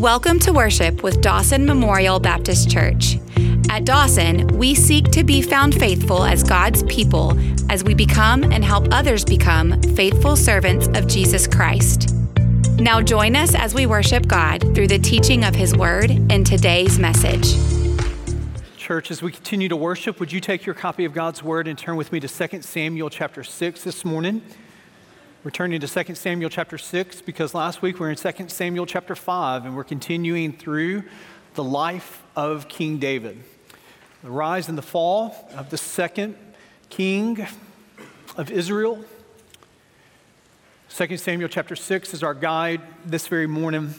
Welcome to worship with Dawson Memorial Baptist Church. At Dawson, we seek to be found faithful as God's people as we become and help others become faithful servants of Jesus Christ. Now join us as we worship God through the teaching of His Word in today's message. Church, as we continue to worship, would you take your copy of God's Word and turn with me to 2 Samuel chapter 6 this morning? We're turning to 2 Samuel chapter 6 because last week we were in 2 Samuel chapter 5 and we're continuing through the life of King David. The rise and the fall of the second king of Israel. 2 Samuel chapter 6 is our guide this very morning.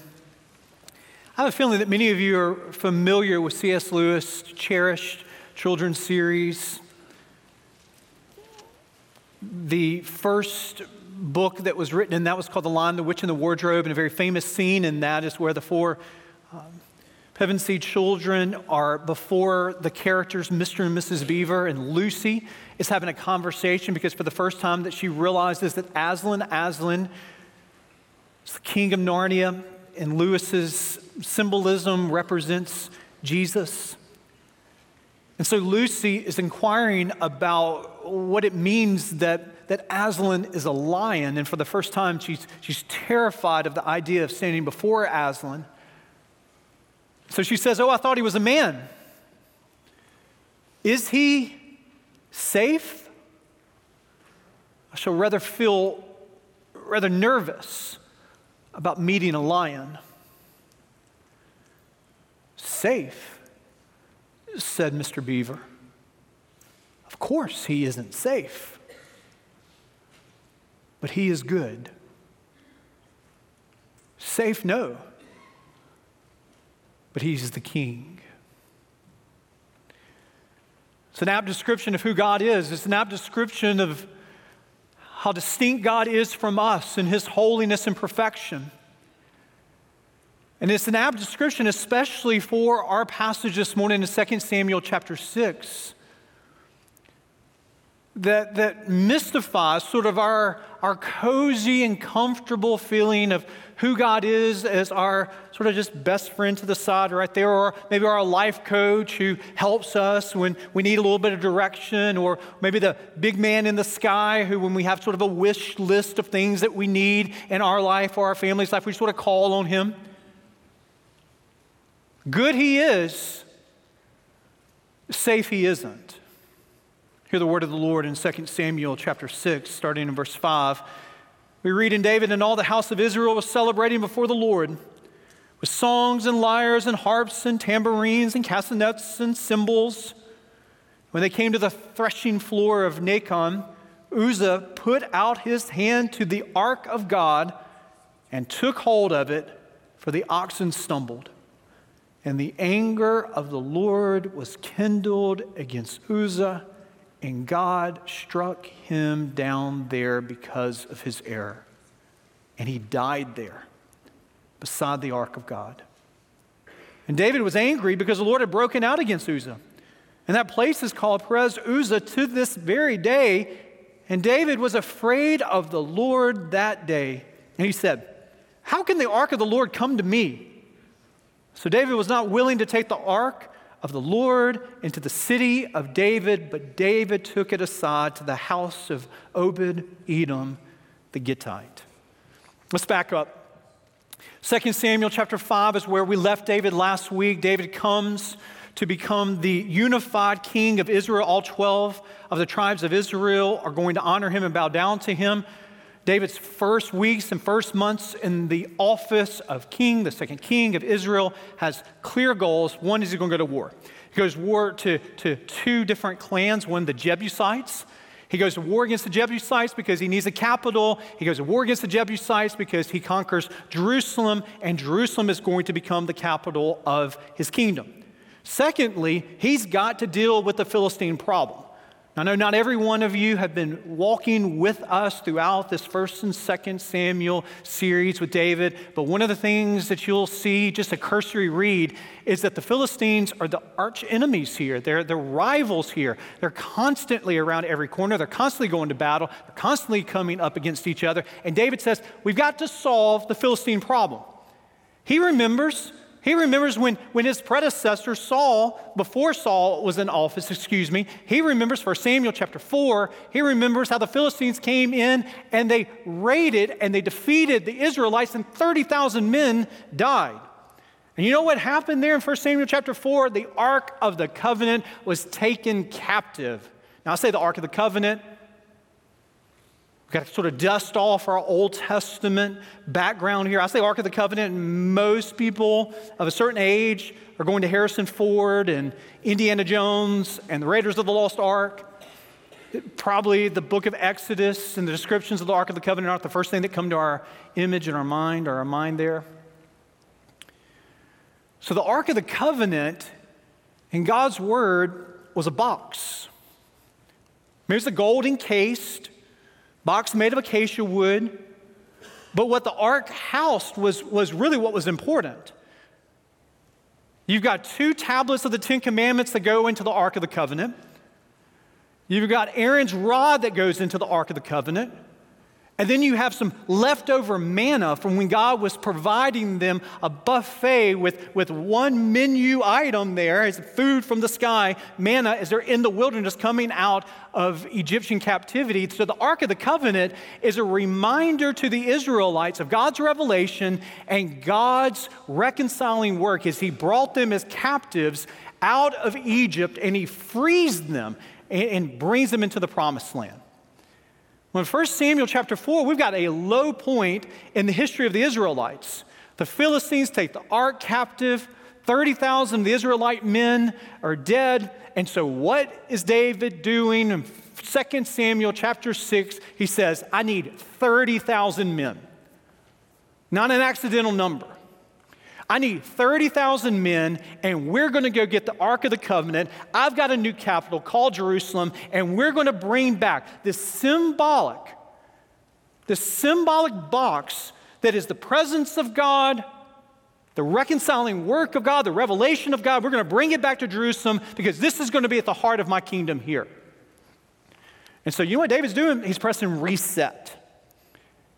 I have a feeling that many of you are familiar with C.S. Lewis' cherished children's series. The first book that was written, and that was called The Lion, the Witch, and the Wardrobe. And a very famous scene in that is where the four um, Pevensey children are before the characters, Mr. and Mrs. Beaver, and Lucy is having a conversation because for the first time that she realizes that Aslan, Aslan is the king of Narnia, and Lewis's symbolism represents Jesus. And so Lucy is inquiring about what it means that, that Aslan is a lion. And for the first time, she's, she's terrified of the idea of standing before Aslan. So she says, Oh, I thought he was a man. Is he safe? I shall rather feel rather nervous about meeting a lion. Safe, said Mr. Beaver. Of course, he isn't safe, but he is good. Safe, no, but he's the king. It's an apt description of who God is. It's an apt description of how distinct God is from us in his holiness and perfection. And it's an apt description, especially for our passage this morning in 2 Samuel chapter 6, that, that mystifies sort of our, our cozy and comfortable feeling of who God is as our sort of just best friend to the side right there, or maybe our life coach who helps us when we need a little bit of direction, or maybe the big man in the sky who, when we have sort of a wish list of things that we need in our life or our family's life, we sort of call on him. Good he is, safe he isn't. Hear the word of the Lord in 2 Samuel chapter 6, starting in verse 5. We read in David, and all the house of Israel was celebrating before the Lord with songs and lyres and harps and tambourines and castanets and cymbals. When they came to the threshing floor of Nacon, Uzzah put out his hand to the ark of God and took hold of it, for the oxen stumbled. And the anger of the Lord was kindled against Uzzah, and God struck him down there because of his error. And he died there beside the ark of God. And David was angry because the Lord had broken out against Uzzah. And that place is called Perez Uzzah to this very day. And David was afraid of the Lord that day. And he said, How can the ark of the Lord come to me? So David was not willing to take the ark of the Lord into the city of David, but David took it aside to the house of Obed Edom the Gittite. Let's back up. 2 Samuel chapter 5 is where we left David last week. David comes to become the unified king of Israel. All 12 of the tribes of Israel are going to honor him and bow down to him. David's first weeks and first months in the office of king, the second king of Israel, has clear goals. One is he's going to go to war. He goes to war to, to two different clans, one, the Jebusites. He goes to war against the Jebusites because he needs a capital. He goes to war against the Jebusites because he conquers Jerusalem, and Jerusalem is going to become the capital of his kingdom. Secondly, he's got to deal with the Philistine problem. I know not every one of you have been walking with us throughout this first and second Samuel series with David, but one of the things that you'll see, just a cursory read, is that the Philistines are the arch enemies here. They're the rivals here. They're constantly around every corner. They're constantly going to battle. They're constantly coming up against each other. And David says, We've got to solve the Philistine problem. He remembers. He remembers when, when his predecessor, Saul, before Saul was in office, excuse me, he remembers 1 Samuel chapter 4, he remembers how the Philistines came in and they raided and they defeated the Israelites, and 30,000 men died. And you know what happened there in 1 Samuel chapter 4? The Ark of the Covenant was taken captive. Now, I say the Ark of the Covenant, We've got to sort of dust off our Old Testament background here. I say Ark of the Covenant, most people of a certain age are going to Harrison Ford and Indiana Jones and the Raiders of the Lost Ark. Probably the book of Exodus and the descriptions of the Ark of the Covenant aren't the first thing that come to our image and our mind or our mind there. So the Ark of the Covenant in God's Word was a box. Maybe it's a gold encased box made of acacia wood. But what the ark housed was, was really what was important. You've got two tablets of the Ten Commandments that go into the Ark of the Covenant. You've got Aaron's rod that goes into the Ark of the Covenant. And then you have some leftover manna from when God was providing them a buffet with, with one menu item there as food from the sky, manna, as they're in the wilderness coming out of Egyptian captivity. So the Ark of the Covenant is a reminder to the Israelites of God's revelation and God's reconciling work as He brought them as captives out of Egypt and He frees them and, and brings them into the promised land. When 1 Samuel chapter 4, we've got a low point in the history of the Israelites. The Philistines take the ark captive, 30,000 of the Israelite men are dead. And so, what is David doing? In 2 Samuel chapter 6, he says, I need 30,000 men. Not an accidental number. I need 30,000 men, and we're going to go get the Ark of the Covenant. I've got a new capital called Jerusalem, and we're going to bring back this symbolic, this symbolic box that is the presence of God, the reconciling work of God, the revelation of God. We're going to bring it back to Jerusalem because this is going to be at the heart of my kingdom here. And so, you know what David's doing? He's pressing reset.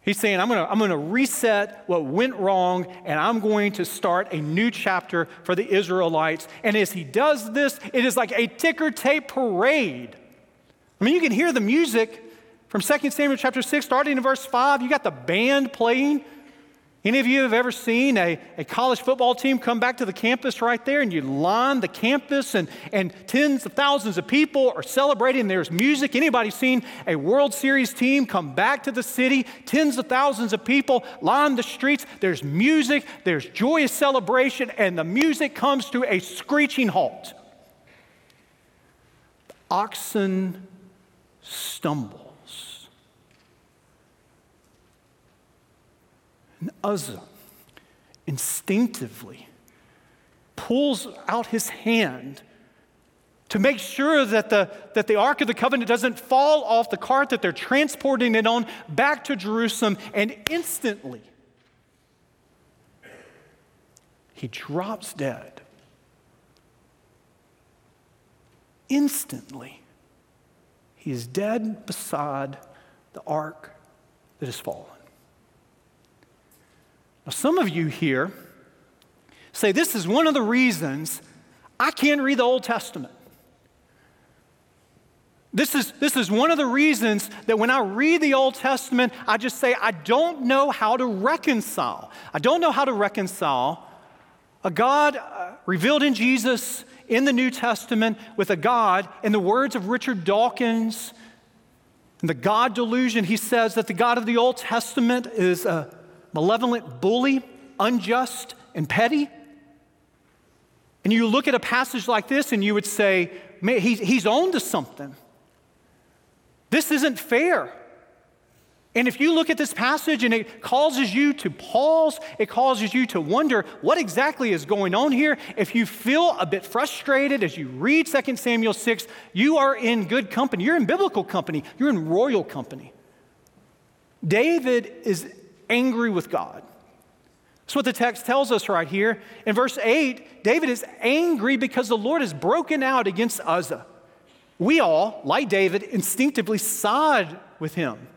He's saying, I'm going to I'm going to reset what went wrong and I'm going to start a new chapter for the Israelites. And as he does this, it is like a ticker tape parade. I mean, you can hear the music from 2 Samuel chapter 6, starting in verse 5. You got the band playing. Any of you have ever seen a, a college football team come back to the campus right there and you line the campus and, and tens of thousands of people are celebrating. There's music. Anybody seen a World Series team come back to the city? Tens of thousands of people line the streets. There's music, there's joyous celebration, and the music comes to a screeching halt. Oxen stumble. And Uzzah instinctively pulls out his hand to make sure that the, that the Ark of the Covenant doesn't fall off the cart that they're transporting it on back to Jerusalem, and instantly he drops dead. Instantly, he is dead beside the ark that has fallen. Now, some of you here say this is one of the reasons I can't read the Old Testament. This is, this is one of the reasons that when I read the Old Testament, I just say, I don't know how to reconcile. I don't know how to reconcile a God uh, revealed in Jesus in the New Testament with a God, in the words of Richard Dawkins, in the God delusion, he says that the God of the Old Testament is a malevolent bully, unjust, and petty. And you look at a passage like this and you would say, man, he's, he's on to something. This isn't fair. And if you look at this passage and it causes you to pause, it causes you to wonder what exactly is going on here. If you feel a bit frustrated as you read 2 Samuel 6, you are in good company. You're in biblical company, you're in royal company. David is angry with God. That's what the text tells us right here. In verse 8, David is angry because the Lord has broken out against Uzzah. We all, like David, instinctively side with him.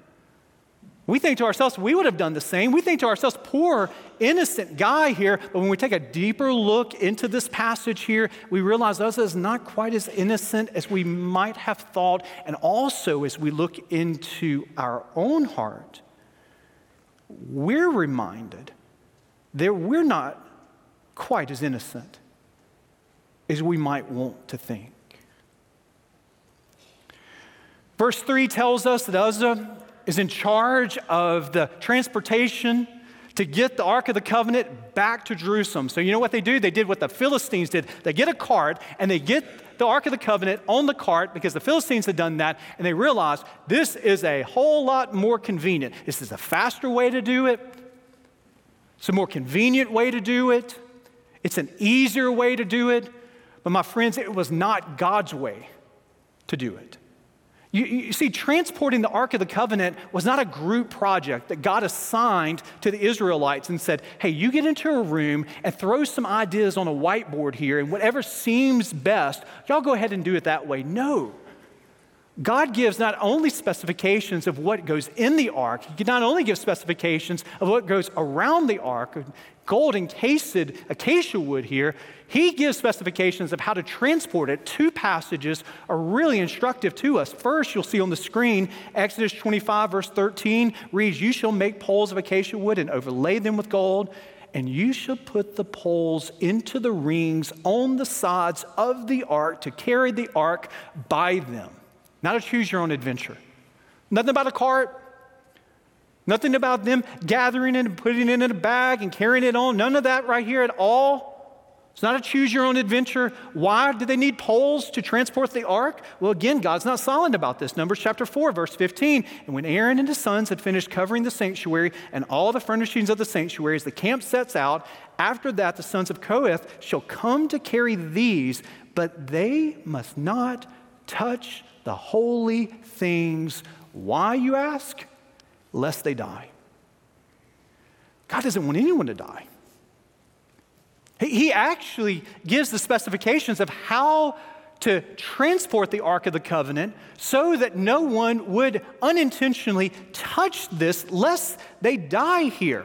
We think to ourselves, we would have done the same. We think to ourselves, poor, innocent guy here. But when we take a deeper look into this passage here, we realize Uzzah is not quite as innocent as we might have thought. And also, as we look into our own heart, we're reminded that we're not quite as innocent as we might want to think. Verse 3 tells us that Uzzah is in charge of the transportation to get the Ark of the Covenant back to Jerusalem. So, you know what they do? They did what the Philistines did. They get a cart and they get the Ark of the Covenant on the cart because the Philistines had done that, and they realized this is a whole lot more convenient. This is a faster way to do it, it's a more convenient way to do it, it's an easier way to do it. But, my friends, it was not God's way to do it. You, you, see, transporting the Ark of the Covenant was not a group project that God assigned to the Israelites and said, hey, you get into a room and throw some ideas on a whiteboard here, and whatever seems best, y'all go ahead and do it that way. No. God gives not only specifications of what goes in the ark, He not only gives specifications of what goes around the ark, gold encased acacia wood here, he gives specifications of how to transport it. Two passages are really instructive to us. First, you'll see on the screen, Exodus 25, verse 13 reads, You shall make poles of acacia wood and overlay them with gold, and you shall put the poles into the rings on the sides of the ark to carry the ark by them. Not a choose your own adventure. Nothing about a cart, Nothing about them gathering it and putting it in a bag and carrying it on. None of that right here at all. It's not a choose your own adventure. Why do they need poles to transport the ark? Well, again, God's not silent about this. Numbers chapter 4, verse 15. And when Aaron and his sons had finished covering the sanctuary and all the furnishings of the sanctuary, as the camp sets out, after that the sons of Kohath shall come to carry these, but they must not touch the holy things. Why, you ask? lest they die. God doesn't want anyone to die. He actually gives the specifications of how to transport the Ark of the Covenant so that no one would unintentionally touch this lest they die here.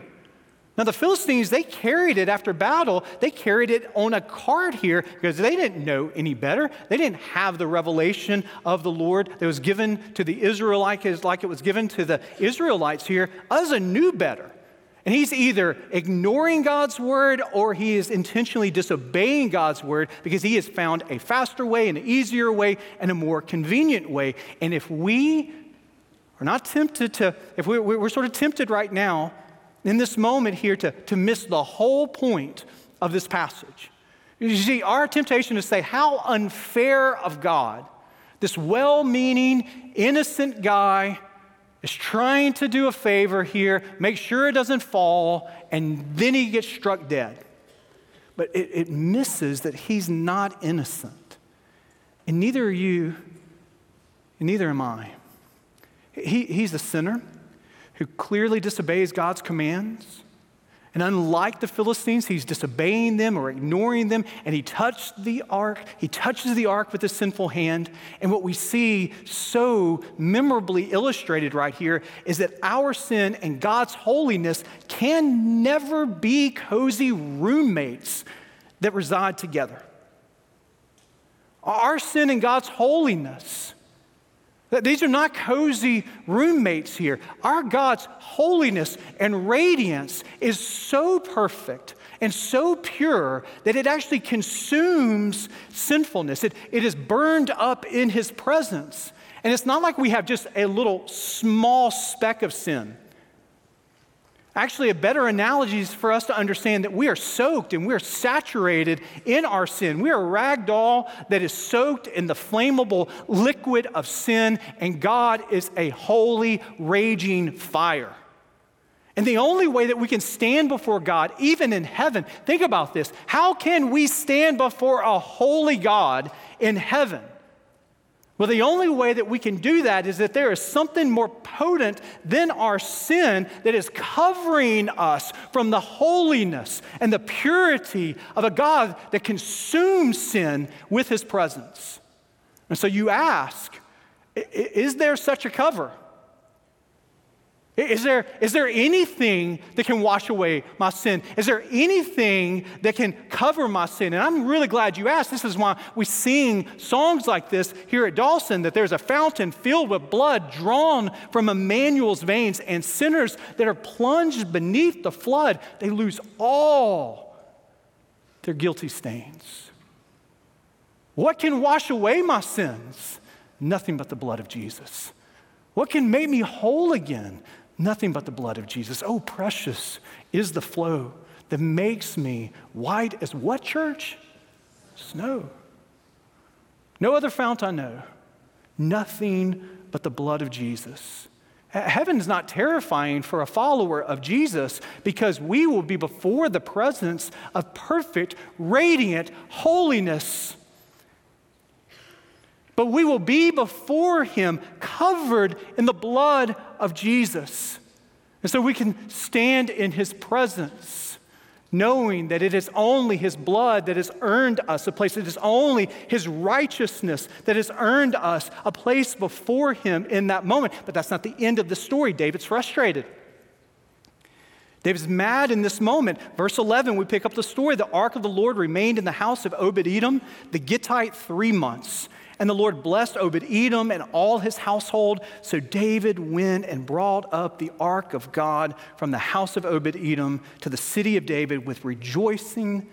Now, the Philistines, they carried it after battle. They carried it on a cart here because they didn't know any better. They didn't have the revelation of the Lord that was given to the Israelites like it was given to the Israelites here. Uzzah knew better. And he's either ignoring God's word or he is intentionally disobeying God's word because he has found a faster way, an easier way, and a more convenient way. And if we are not tempted to, if we're, we're sort of tempted right now in this moment here to, to miss the whole point of this passage. You see, our temptation is to say, how unfair of God. This well meaning, innocent guy is trying to do a favor here, make sure it doesn't fall, and then he gets struck dead. But it, it misses that he's not innocent. And neither are you, and neither am I. He, he's a sinner who clearly disobeys God's commands. And unlike the Philistines, he's disobeying them or ignoring them, and he touched the ark. He touches the ark with his sinful hand. And what we see so memorably illustrated right here is that our sin and God's holiness can never be cozy roommates that reside together. Our sin and God's holiness these are not cozy roommates here. Our God's holiness and radiance is so perfect and so pure that it actually consumes sinfulness. It, it is burned up in His presence. And it's not like we have just a little small speck of sin. Actually, a better analogy is for us to understand that we are soaked and we're saturated in our sin. We are a rag doll that is soaked in the flammable liquid of sin, and God is a holy, raging fire. And the only way that we can stand before God, even in heaven, think about this. How can we stand before a holy God in heaven? Well, the only way that we can do that is that there is something more potent than our sin that is covering us from the holiness and the purity of a God that consumes sin with his presence. And so you ask, is there such a cover? Is there, is there anything that can wash away my sin? Is there anything that can cover my sin? And I'm really glad you asked. This is why we sing songs like this here at Dawson that there's a fountain filled with blood drawn from Emmanuel's veins, and sinners that are plunged beneath the flood, they lose all their guilty stains. What can wash away my sins? Nothing but the blood of Jesus. What can make me whole again? Nothing but the blood of Jesus. Oh, precious is the flow that makes me white as what church? Snow. No other fount I know. Nothing but the blood of Jesus. Heaven is not terrifying for a follower of Jesus because we will be before the presence of perfect, radiant holiness. But we will be before him covered in the blood of Jesus. And so we can stand in his presence, knowing that it is only his blood that has earned us a place. It is only his righteousness that has earned us a place before him in that moment. But that's not the end of the story. David's frustrated. David's mad in this moment. Verse 11, we pick up the story. The ark of the Lord remained in the house of Obed Edom, the Gittite, three months. And the Lord blessed Obed Edom and all his household. So David went and brought up the ark of God from the house of Obed Edom to the city of David with rejoicing.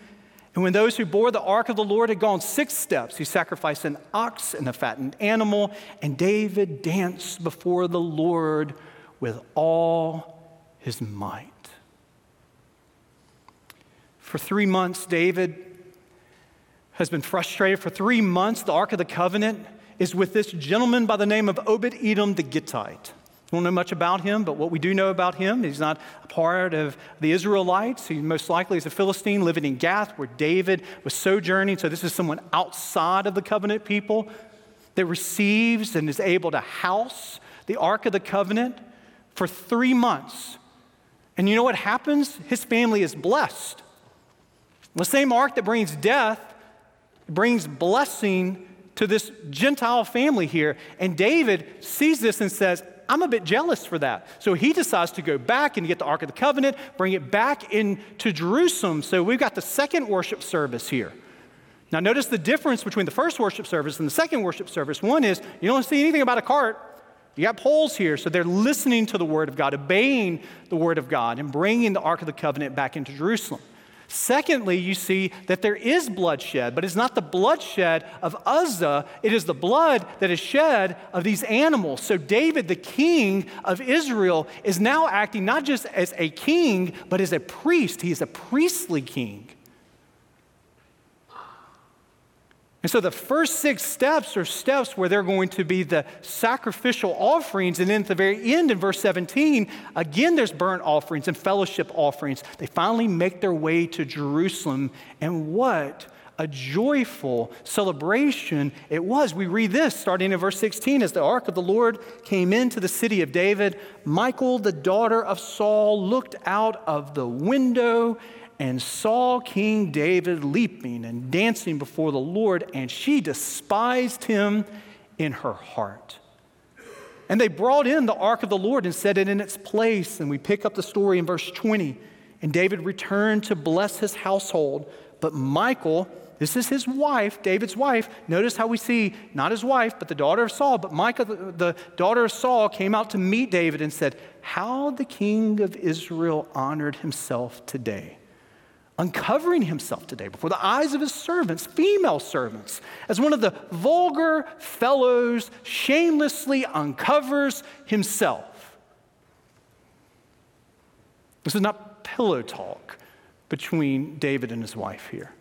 And when those who bore the ark of the Lord had gone six steps, he sacrificed an ox and a fattened animal. And David danced before the Lord with all his might. For three months, David has been frustrated for three months. The Ark of the Covenant is with this gentleman by the name of Obed Edom the Gittite. We don't know much about him, but what we do know about him, he's not a part of the Israelites. He most likely is a Philistine living in Gath, where David was sojourning. So this is someone outside of the covenant people that receives and is able to house the Ark of the Covenant for three months. And you know what happens? His family is blessed. The same ark that brings death brings blessing to this Gentile family here. And David sees this and says, I'm a bit jealous for that. So he decides to go back and get the Ark of the Covenant, bring it back into Jerusalem. So we've got the second worship service here. Now, notice the difference between the first worship service and the second worship service. One is you don't see anything about a cart. You got poles here, so they're listening to the Word of God, obeying the Word of God, and bringing the Ark of the Covenant back into Jerusalem. Secondly, you see that there is bloodshed, but it's not the bloodshed of Uzzah, it is the blood that is shed of these animals. So, David, the king of Israel, is now acting not just as a king, but as a priest. He is a priestly king. And so the first six steps are steps where they're going to be the sacrificial offerings. And then at the very end, in verse 17, again, there's burnt offerings and fellowship offerings. They finally make their way to Jerusalem. And what a joyful celebration it was. We read this starting in verse 16 as the ark of the Lord came into the city of David, Michal, the daughter of Saul, looked out of the window and saw King David leaping and dancing before the Lord, and she despised him in her heart. And they brought in the ark of the Lord and set it in its place. And we pick up the story in verse 20. And David returned to bless his household. But Michal, this is his wife, David's wife. Notice how we see not his wife, but the daughter of Saul. But Michal, the, the daughter of Saul, came out to meet David and said, How the king of Israel honored himself today uncovering himself today before the eyes of his servants, female servants, as one of the vulgar fellows shamelessly uncovers himself. This is not pillow talk between David and his wife here.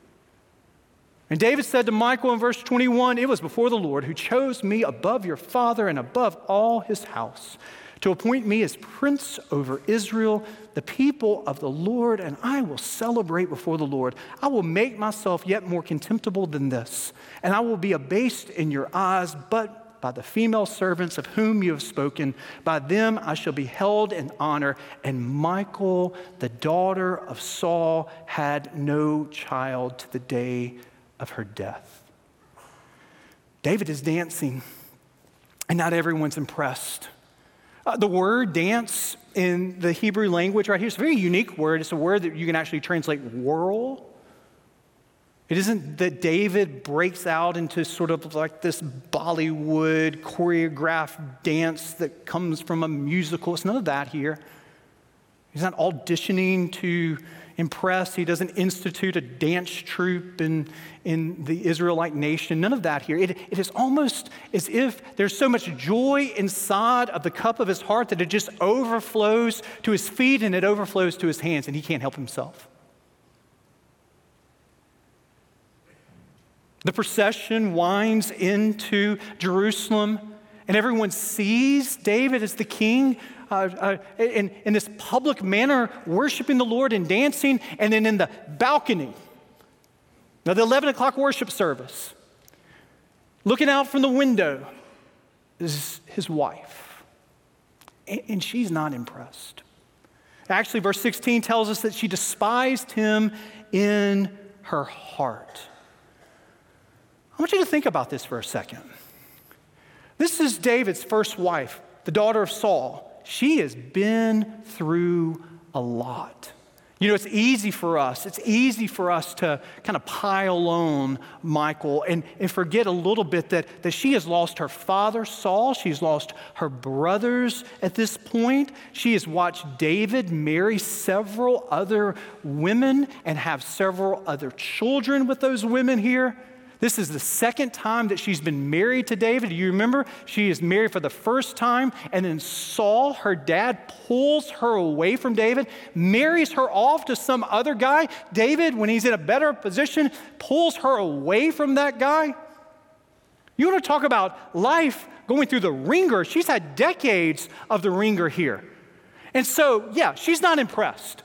And David said to Michal in verse 21 It was before the Lord who chose me above your father and above all his house to appoint me as prince over Israel, the people of the Lord, and I will celebrate before the Lord. I will make myself yet more contemptible than this, and I will be abased in your eyes, but by the female servants of whom you have spoken, by them I shall be held in honor. And Michal, the daughter of Saul, had no child to the day of her death. David is dancing, and not everyone's impressed. Uh, the word dance in the Hebrew language right here is a very unique word. It's a word that you can actually translate whirl. It isn't that David breaks out into sort of like this Bollywood choreographed dance that comes from a musical. It's none of that here. He's not auditioning to impress. He doesn't institute a dance troupe in, in the Israelite nation. None of that here. It, it is almost as if there's so much joy inside of the cup of his heart that it just overflows to his feet and it overflows to his hands, and he can't help himself. The procession winds into Jerusalem, and everyone sees David as the king uh, uh, in, in this public manner, worshiping the Lord and dancing, and then in the balcony. Now, the 11 o'clock worship service, looking out from the window is his wife. And, and she's not impressed. Actually, verse 16 tells us that she despised him in her heart. I want you to think about this for a second. This is David's first wife, the daughter of Saul she has been through a lot. You know, it's easy for us, it's easy for us to kind of pile on Michal and, and forget a little bit that, that she has lost her father, Saul. She's lost her brothers at this point. She has watched David marry several other women and have several other children with those women here. This is the second time that she's been married to David. Do you remember? She is married for the first time, and then Saul, her dad, pulls her away from David, marries her off to some other guy. David, when he's in a better position, pulls her away from that guy. You want to talk about life going through the ringer? She's had decades of the ringer here. And so, yeah, she's not impressed.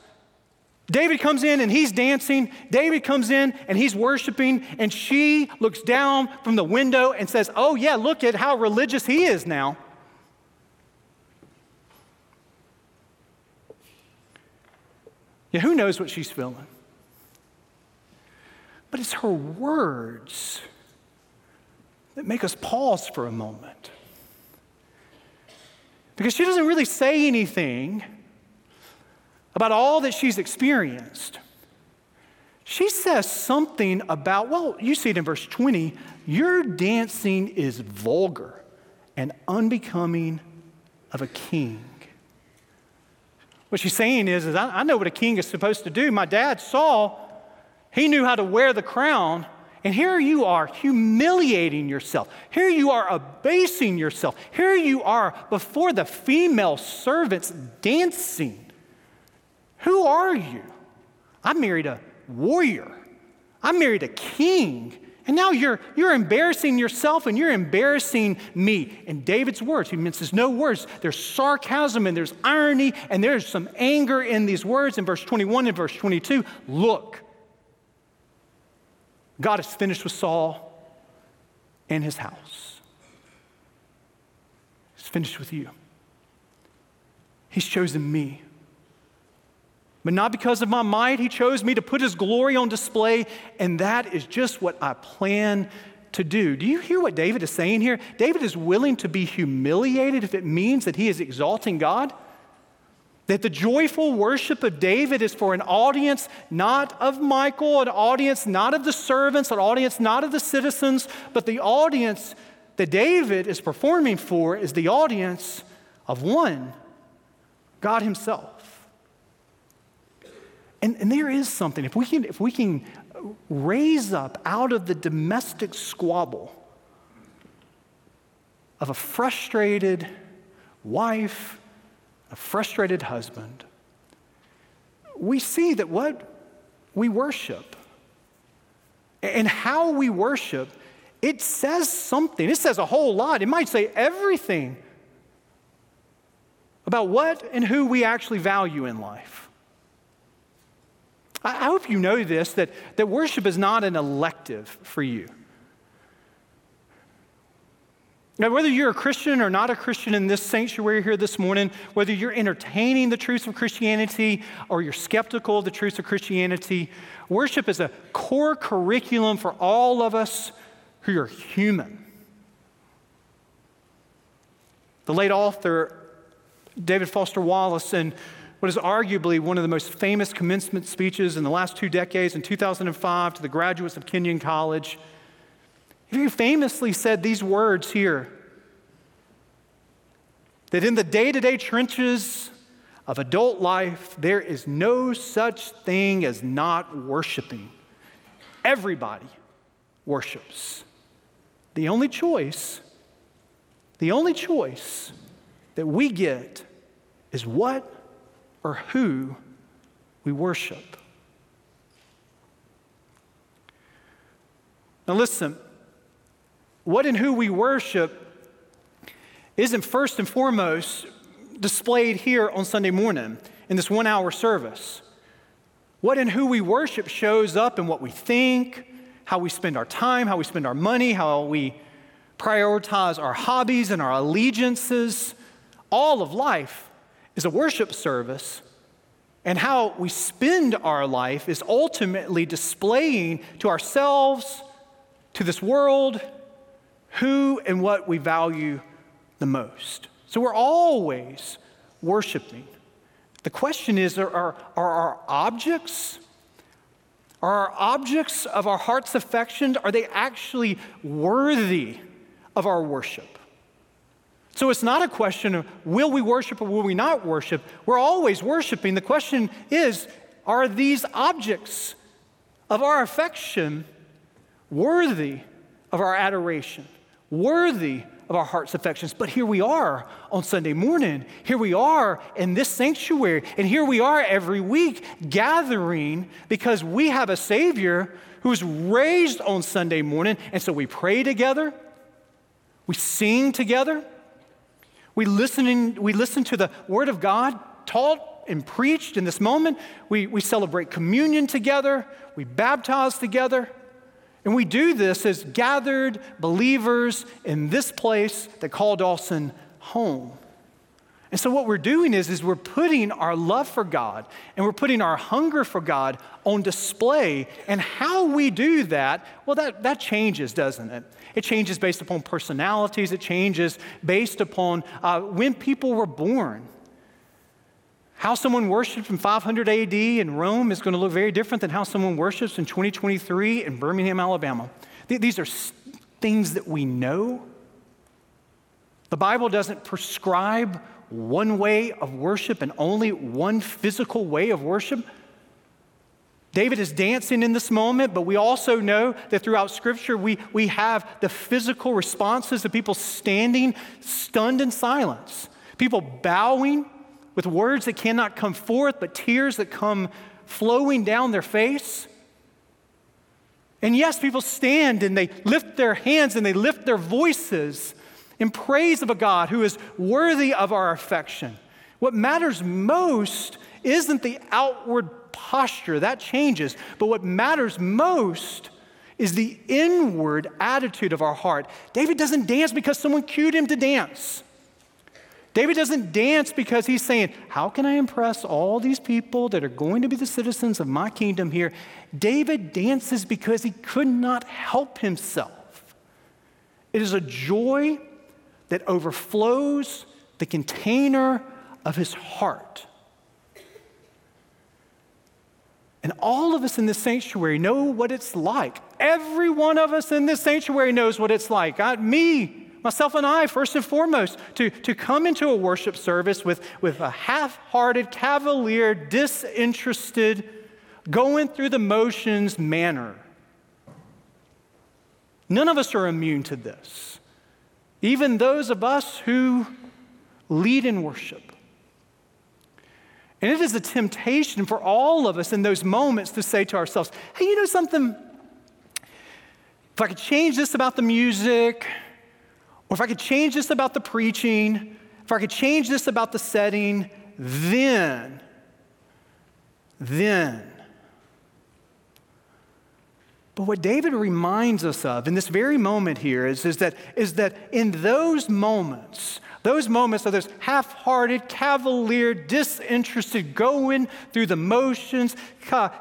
David comes in and he's dancing. David comes in and he's worshiping, and she looks down from the window and says, Oh, yeah, look at how religious he is now. Yeah, who knows what she's feeling? But it's her words that make us pause for a moment. Because she doesn't really say anything about all that she's experienced, she says something about, well, you see it in verse 20, your dancing is vulgar and unbecoming of a king. What she's saying is, is I, I know what a king is supposed to do. My dad Saul, he knew how to wear the crown, and here you are humiliating yourself. Here you are abasing yourself. Here you are before the female servants dancing. Who are you? I married a warrior. I married a king. And now you're, you're embarrassing yourself and you're embarrassing me. In David's words, he minces no words. There's sarcasm and there's irony and there's some anger in these words in verse 21 and verse 22. Look, God is finished with Saul and his house. He's finished with you. He's chosen me. But not because of my might, he chose me to put his glory on display, and that is just what I plan to do. Do you hear what David is saying here? David is willing to be humiliated if it means that he is exalting God. That the joyful worship of David is for an audience not of Michal, an audience not of the servants, an audience not of the citizens, but the audience that David is performing for is the audience of one, God Himself. And, and there is something, if we, can, if we can raise up out of the domestic squabble of a frustrated wife, a frustrated husband, we see that what we worship and how we worship, it says something. It says a whole lot. It might say everything about what and who we actually value in life. I hope you know this that, that worship is not an elective for you. Now, whether you're a Christian or not a Christian in this sanctuary here this morning, whether you're entertaining the truths of Christianity or you're skeptical of the truths of Christianity, worship is a core curriculum for all of us who are human. The late author David Foster Wallace, in what is arguably one of the most famous commencement speeches in the last two decades, in 2005, to the graduates of Kenyon College, he famously said these words here that in the day to day trenches of adult life, there is no such thing as not worshiping. Everybody worships. The only choice, the only choice that we get is what or who we worship. Now, listen, what and who we worship isn't first and foremost displayed here on Sunday morning in this one hour service. What and who we worship shows up in what we think, how we spend our time, how we spend our money, how we prioritize our hobbies and our allegiances. All of life is a worship service. And how we spend our life is ultimately displaying to ourselves, to this world, who and what we value the most. So we're always worshiping. The question is are, are, our objects, are our objects of our heart's affection, are they actually worthy of our worship? So it's not a question of will we worship or will we not worship. We're always worshiping. The question is are these objects of our affection worthy of our adoration, worthy of our heart's affections. But here we are on Sunday morning. Here we are in this sanctuary. And here we are every week gathering because we have a Savior who's raised on Sunday morning. And so we pray together, we sing together, we listen, in, we listen to the Word of God taught and preached in this moment. We, we celebrate communion together, we baptize together. And we do this as gathered believers in this place that call Dawson home. And so what we're doing is, is we're putting our love for God and we're putting our hunger for God on display. And how we do that, well, that, that changes, doesn't it? It changes based upon personalities, it changes based upon uh, when people were born. How someone worshiped in 500 AD in Rome is going to look very different than how someone worships in 2023 in Birmingham, Alabama. These are things that we know. The Bible doesn't prescribe one way of worship and only one physical way of worship. David is dancing in this moment, but we also know that throughout Scripture we, we have the physical responses of people standing stunned in silence, people bowing with words that cannot come forth, but tears that come flowing down their face. And yes, people stand and they lift their hands and they lift their voices in praise of a God who is worthy of our affection. What matters most isn't the outward posture, that changes, but what matters most is the inward attitude of our heart. David doesn't dance because someone cued him to dance. David doesn't dance because he's saying, How can I impress all these people that are going to be the citizens of my kingdom here? David dances because he could not help himself. It is a joy that overflows the container of his heart. And all of us in this sanctuary know what it's like. Every one of us in this sanctuary knows what it's like. I, me, myself and I, first and foremost, to, to come into a worship service with, with a half hearted, cavalier, disinterested, going through the motions manner. None of us are immune to this, even those of us who lead in worship. And it is a temptation for all of us in those moments to say to ourselves, hey, you know something? If I could change this about the music, or if I could change this about the preaching, if I could change this about the setting, then, then. But what David reminds us of in this very moment here is, is, that, is that in those moments, those moments of those half hearted, cavalier, disinterested, going through the motions,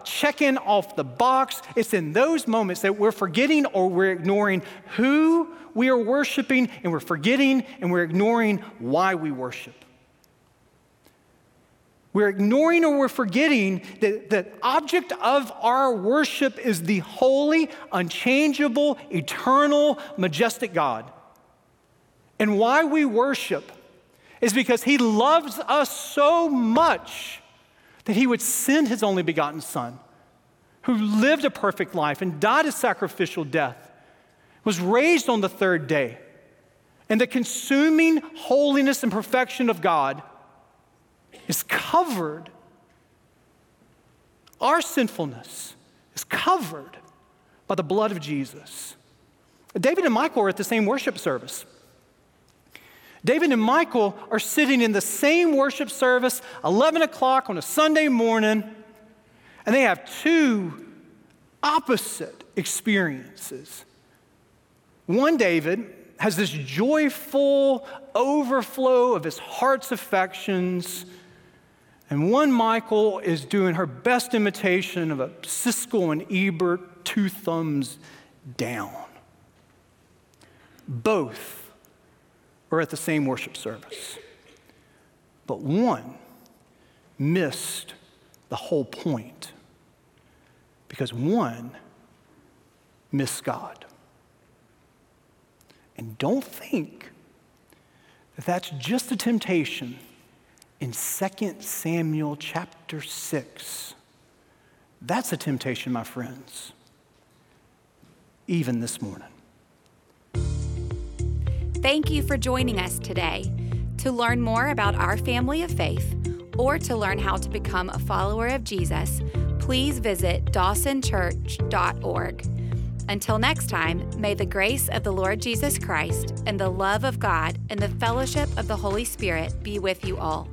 checking off the box, it's in those moments that we're forgetting or we're ignoring who we are worshiping and we're forgetting and we're ignoring why we worship. We're ignoring or we're forgetting that the object of our worship is the holy, unchangeable, eternal, majestic God. And why we worship is because He loves us so much that He would send His only begotten Son, who lived a perfect life and died a sacrificial death, was raised on the third day. And the consuming holiness and perfection of God is covered. Our sinfulness is covered by the blood of Jesus. David and Michal are at the same worship service. David and Michal are sitting in the same worship service, 11 o'clock on a Sunday morning, and they have two opposite experiences. One, David, has this joyful overflow of his heart's affections and one Michal is doing her best imitation of a Siskel and Ebert, two thumbs down. Both are at the same worship service, but one missed the whole point because one missed God. And don't think that that's just a temptation in 2 Samuel chapter 6. That's a temptation, my friends, even this morning. Thank you for joining us today. To learn more about our family of faith or to learn how to become a follower of Jesus, please visit dawsonchurch.org. Until next time, may the grace of the Lord Jesus Christ and the love of God and the fellowship of the Holy Spirit be with you all.